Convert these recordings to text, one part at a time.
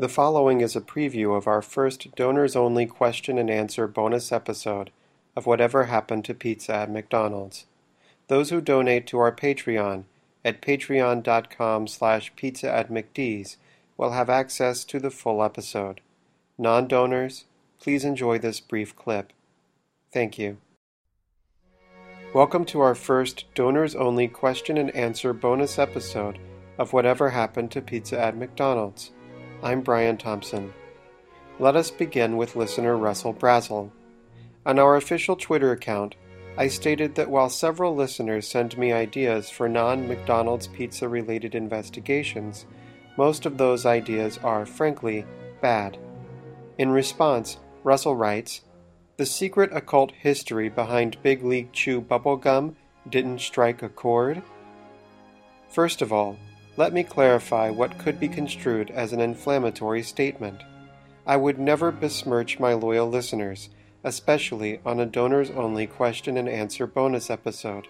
The following is a preview of our first donors-only question and answer bonus episode of Whatever Happened to Pizza at McDonald's. Those who donate to our Patreon at patreon.com slash pizza at McDee's will have access to the full episode. Non-donors, please enjoy this brief clip. Thank you. Welcome to our first donors-only question and answer bonus episode of Whatever Happened to Pizza at McDonald's. I'm Brian Thompson. Let us begin with listener Russell Brazel. On our official Twitter account, I stated that while several listeners send me ideas for non McDonald's pizza related investigations, most of those ideas are, frankly, bad. In response, Russell writes The secret occult history behind Big League Chew bubblegum didn't strike a chord? First of all, let me clarify what could be construed as an inflammatory statement. I would never besmirch my loyal listeners, especially on a donors only question and answer bonus episode.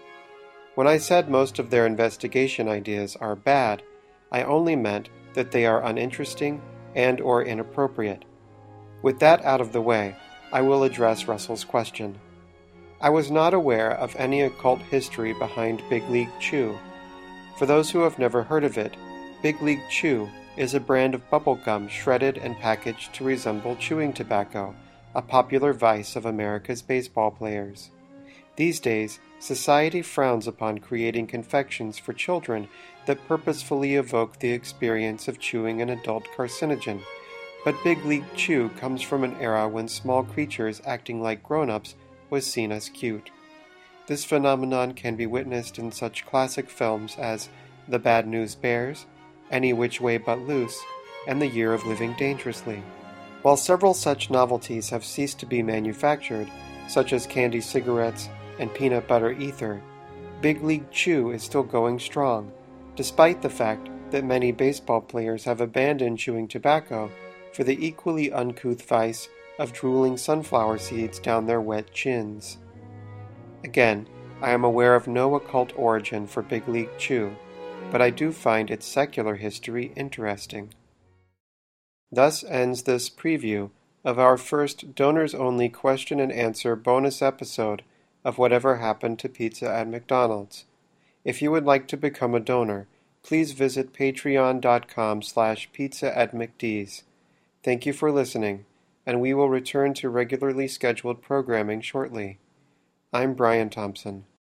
When I said most of their investigation ideas are bad, I only meant that they are uninteresting and or inappropriate. With that out of the way, I will address Russell's question. I was not aware of any occult history behind Big League Chew for those who have never heard of it, Big League Chew is a brand of bubblegum shredded and packaged to resemble chewing tobacco, a popular vice of America's baseball players. These days, society frowns upon creating confections for children that purposefully evoke the experience of chewing an adult carcinogen. But Big League Chew comes from an era when small creatures acting like grown ups was seen as cute. This phenomenon can be witnessed in such classic films as The Bad News Bears, Any Which Way But Loose, and The Year of Living Dangerously. While several such novelties have ceased to be manufactured, such as candy cigarettes and peanut butter ether, Big League Chew is still going strong, despite the fact that many baseball players have abandoned chewing tobacco for the equally uncouth vice of drooling sunflower seeds down their wet chins. Again, I am aware of no occult origin for Big League Chew, but I do find its secular history interesting. Thus ends this preview of our first donors only question and answer bonus episode of Whatever Happened to Pizza at McDonald's. If you would like to become a donor, please visit patreon.com slash pizza at McDee's. Thank you for listening, and we will return to regularly scheduled programming shortly. I'm Brian Thompson.